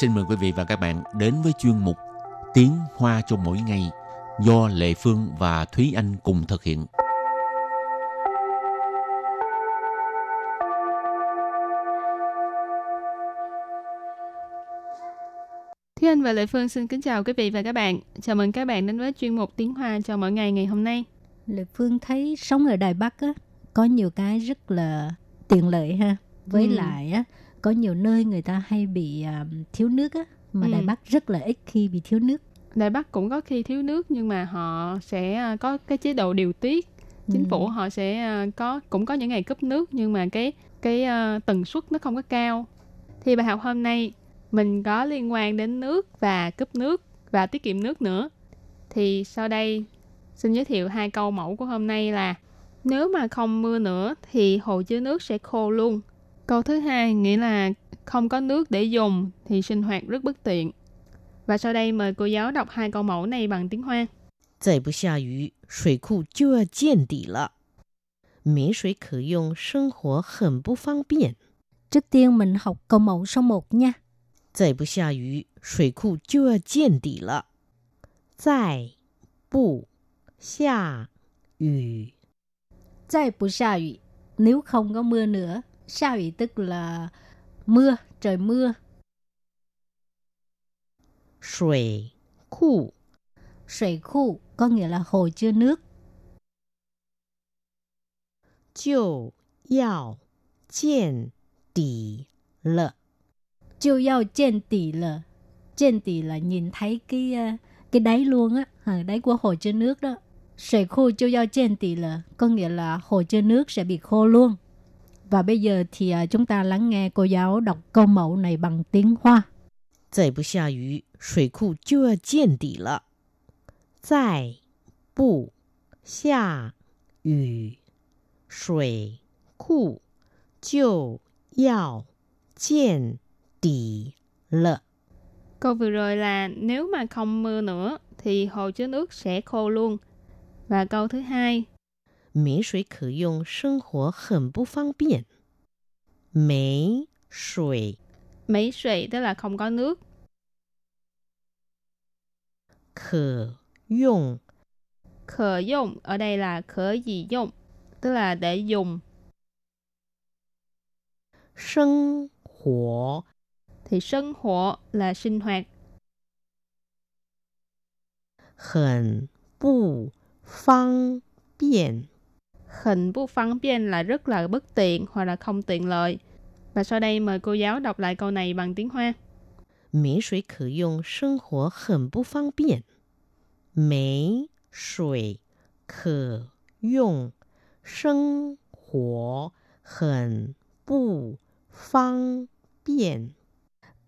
xin mời quý vị và các bạn đến với chuyên mục Tiếng Hoa cho mỗi ngày do Lệ Phương và Thúy Anh cùng thực hiện. Thúy Anh và Lệ Phương xin kính chào quý vị và các bạn. Chào mừng các bạn đến với chuyên mục Tiếng Hoa cho mỗi ngày ngày hôm nay. Lệ Phương thấy sống ở Đài Bắc á, có nhiều cái rất là tiện lợi ha. Với ừ. lại á, có nhiều nơi người ta hay bị uh, thiếu nước á, mà ừ. Đài Bắc rất là ít khi bị thiếu nước. Đài Bắc cũng có khi thiếu nước nhưng mà họ sẽ à, có cái chế độ điều tiết. Chính ừ. phủ họ sẽ à, có cũng có những ngày cấp nước nhưng mà cái cái uh, tần suất nó không có cao. Thì bài học hôm nay mình có liên quan đến nước và cấp nước và tiết kiệm nước nữa. Thì sau đây xin giới thiệu hai câu mẫu của hôm nay là nếu mà không mưa nữa thì hồ chứa nước sẽ khô luôn. Câu thứ hai nghĩa là không có nước để dùng thì sinh hoạt rất bất tiện. Và sau đây mời cô giáo đọc hai câu mẫu này bằng tiếng Hoa. 再不下雨，水库就要见底了。没水可用，生活很不方便。Trước tiên mình học câu mẫu số 1 nha. 再不下雨，水库就要见底了。再不下雨，再不下雨, nếu không có mưa nữa. Sa 雨 tức là mưa, trời mưa. Sủy khu Sủy khu có nghĩa là hồ chứa nước. Jiu yào jian tỷ lợ Jiu yào jian tỷ lợ Jian tỷ là nhìn thấy cái ờ, cái đáy luôn á, đáy của hồ chứa nước đó. Sủy khu jiu yào jian tỷ lợ có nghĩa là hồ chứa nước sẽ bị khô luôn. Và bây giờ thì uh, chúng ta lắng nghe cô giáo đọc câu mẫu này bằng tiếng Hoa. 再不下雨，水库就要见底了。再不下雨，水库就要见底了。Câu vừa rồi là nếu mà không mưa nữa thì hồ chứa nước sẽ khô luôn. Và câu thứ hai 没水可用，生活很不方便。没水，没水 tức là không có nước. 可用，可用 ở đây là 可以用, tức là để dùng. 生活 thì 生活 là sinh hoạt. 很不方便 khỉnh bút phán biên là rất là bất tiện hoặc là không tiện lợi. Và sau đây mời cô giáo đọc lại câu này bằng tiếng Hoa. Mấy suy khử dùng sinh hoạt khẩn bút phán biện. Mấy suy khử dùng sinh hoạt khẩn bút phán biện.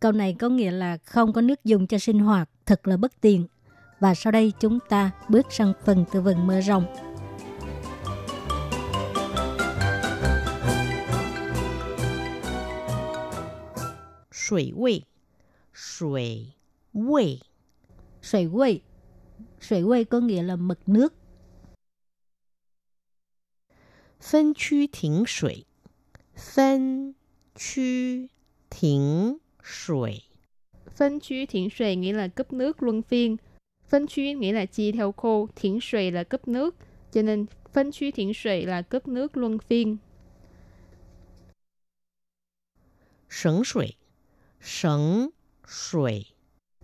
Câu này có nghĩa là không có nước dùng cho sinh hoạt, thật là bất tiện. Và sau đây chúng ta bước sang phần tư vựng mơ rộng. 水位，水位，水位，水位 có nghĩa là mực nước. 分区停水，分区停水，分区停水 nghĩa là cấp nước luân phiên. Phân区 nghĩa là chia theo khu, thiển suy là cấp nước. Cho nên phân区thiển suy là cấp nước luân phiên. 省水。 省水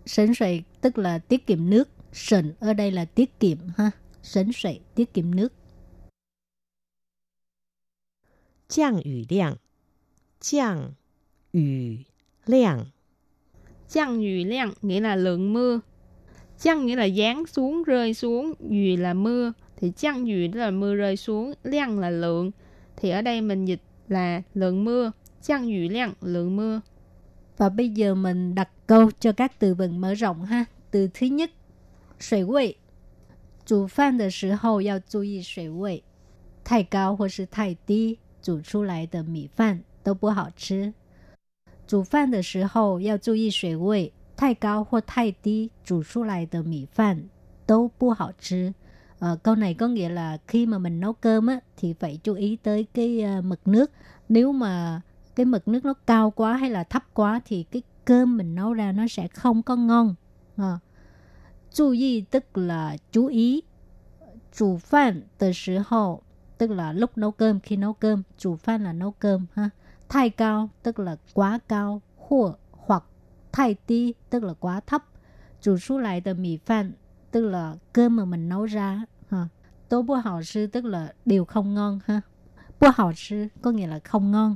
Sấn sợi tức là tiết kiệm nước. Sần ở đây là tiết kiệm ha. Sấn sợi tiết kiệm nước. 降雨量，降雨量，降雨量 nghĩa là lượng mưa. Chăng nghĩa là giáng xuống, rơi xuống, dùy là mưa. Thì chăng dùy là mưa rơi xuống,量là lượng. Thì ở đây mình dịch là lượng mưa. Chăng dùy lượng, lượng mưa. Và bây giờ mình đặt câu cho các từ vựng mở rộng ha. Từ thứ nhất, sủy vị. Chủ phan de shi hou yao chú ý sủy vị. Thai cao hoặc là thai tí, chủ chú lại de mì phan, đều bố hảo chứ. Chủ phan de shi hou yao chú ý sủy vị. Thai cao hoặc thai tí, chủ chú lại de mì phan, đều bố hảo chứ. À, câu này có nghĩa là khi mà mình nấu cơm á, thì phải chú ý tới cái uh, mực nước. Nếu mà cái mực nước nó cao quá hay là thấp quá thì cái cơm mình nấu ra nó sẽ không có ngon. À. Chú ý tức là chú ý. Chủ phan từ 时候 tức là lúc nấu cơm, khi nấu cơm. Chủ phan là nấu cơm. ha. thay cao tức là quá cao. Hoặc, hoặc thay tí tức là quá thấp. Chủ số lại từ mì phan tức là cơm mà mình nấu ra. Ha. Tố bố hào sư tức là điều không ngon. ha. Bố hào sư có nghĩa là không ngon.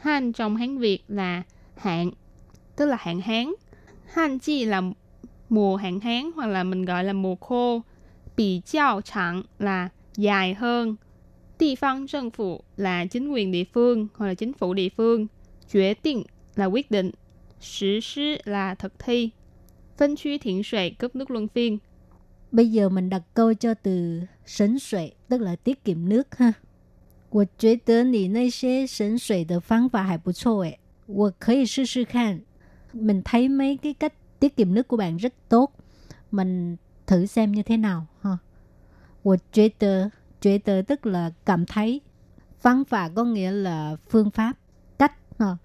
Han trong Hán Việt là hạn, tức là hạn hán. Han chi là mùa hạn hán hoặc là mình gọi là mùa khô. Bì chào chẳng là dài hơn. Địa phương dân phủ là chính quyền địa phương hoặc là chính phủ địa phương. Quyết định là quyết định. Sử sư là thực thi. phân truy thiện suệ cấp nước luân phiên. Bây giờ mình đặt câu cho từ sấn suệ, tức là tiết kiệm nước ha. 我觉得你那些省水的方法还不错诶，我可以试试看。Mình thấy mấy cái cách tiết kiệm nước của bạn rất tốt. Mình thử xem như thế nào ha. 我觉得觉得 tức là cảm thấy. Phương pháp có nghĩa là phương pháp, cách ha.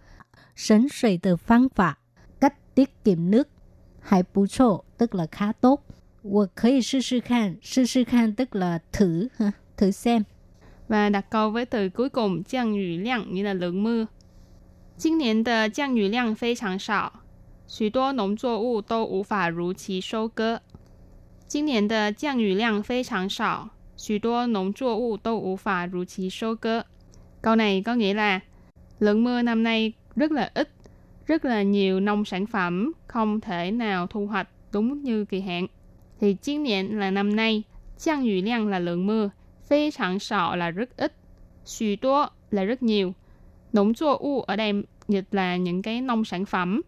Sấn suy từ phương pháp, cách tiết kiệm nước. Hay bù chô, tức là khá tốt. 我可以试试看，试试看 tức là thử ha, thử xem. Và đặt câu với từ cuối cùng, 降雨量 nghĩa là lượng mưa. 今年的降雨量非常少，许多农作物都无法如期收割。今年的降雨量非常少，许多农作物都无法如期收割. Câu này có nghĩa là lượng mưa năm nay rất là ít, rất là nhiều nông sản phẩm không thể nào thu hoạch đúng như kỳ hạn. Thì chiến niệm là năm nay,降雨量 là lượng mưa, Phi chẳng sọ là rất ít. Xù tua là rất nhiều. Nông chua u ở đây dịch là những cái nông sản phẩm.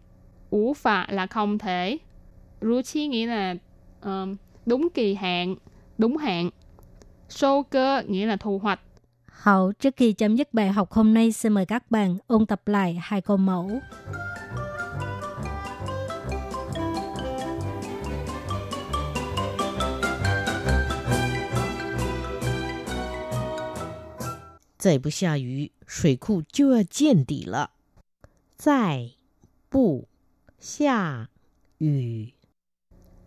Ú phạ là không thể. Rú chi nghĩa là um, đúng kỳ hạn, đúng hạn. Sô cơ nghĩa là thu hoạch. Hậu, trước khi chấm dứt bài học hôm nay, xin mời các bạn ôn tập lại hai câu mẫu. 再不下雨，水库就要见底了。再不下雨，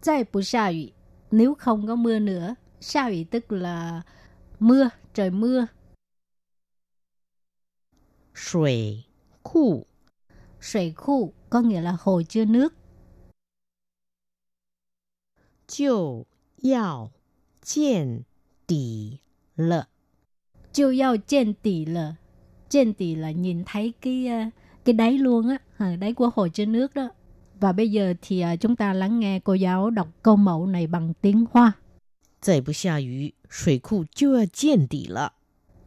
再不下雨, nếu không có mưa nữa. Sa雨 tức là mưa, trời mưa. 水库 水khu có nghĩa là hồ chứa nước. 就要见底了。 Chiêu yao trên tỷ là trên tỷ là nhìn thấy cái ờ, cái đáy luôn á, à, đáy của hồ chứa nước đó. Và bây giờ thì ờ, chúng ta lắng nghe cô giáo đọc câu mẫu này bằng tiếng Hoa. 再不下雨，水库就要见底了。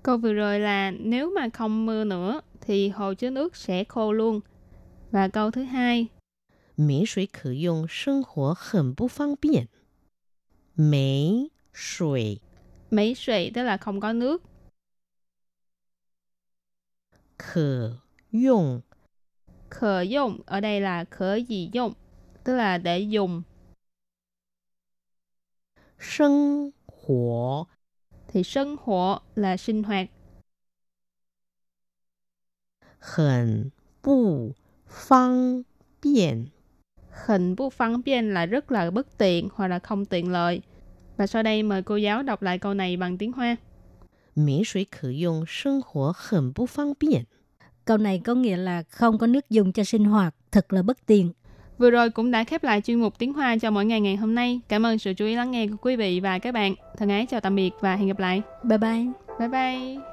Câu vừa rồi là nếu mà không mưa nữa thì hồ chứa nước sẽ khô luôn. Và câu thứ hai, 没水可用，生活很不方便。没水 mấy sủy tức là không có nước. khở dụng. Khở dụng ở đây là khở gì dùng, tức là để dùng. Sinh hỏa thì sinh hỏa là sinh hoạt. Hẳn bù phang biện Hình bù phang biện là rất là bất tiện hoặc là không tiện lợi. Và sau đây mời cô giáo đọc lại câu này bằng tiếng Hoa mỹ suy khử dùng sinh hoạt hẳn bú phong biển. Câu này có nghĩa là không có nước dùng cho sinh hoạt, thật là bất tiện. Vừa rồi cũng đã khép lại chuyên mục tiếng Hoa cho mỗi ngày ngày hôm nay. Cảm ơn sự chú ý lắng nghe của quý vị và các bạn. Thân ái chào tạm biệt và hẹn gặp lại. Bye bye. Bye bye.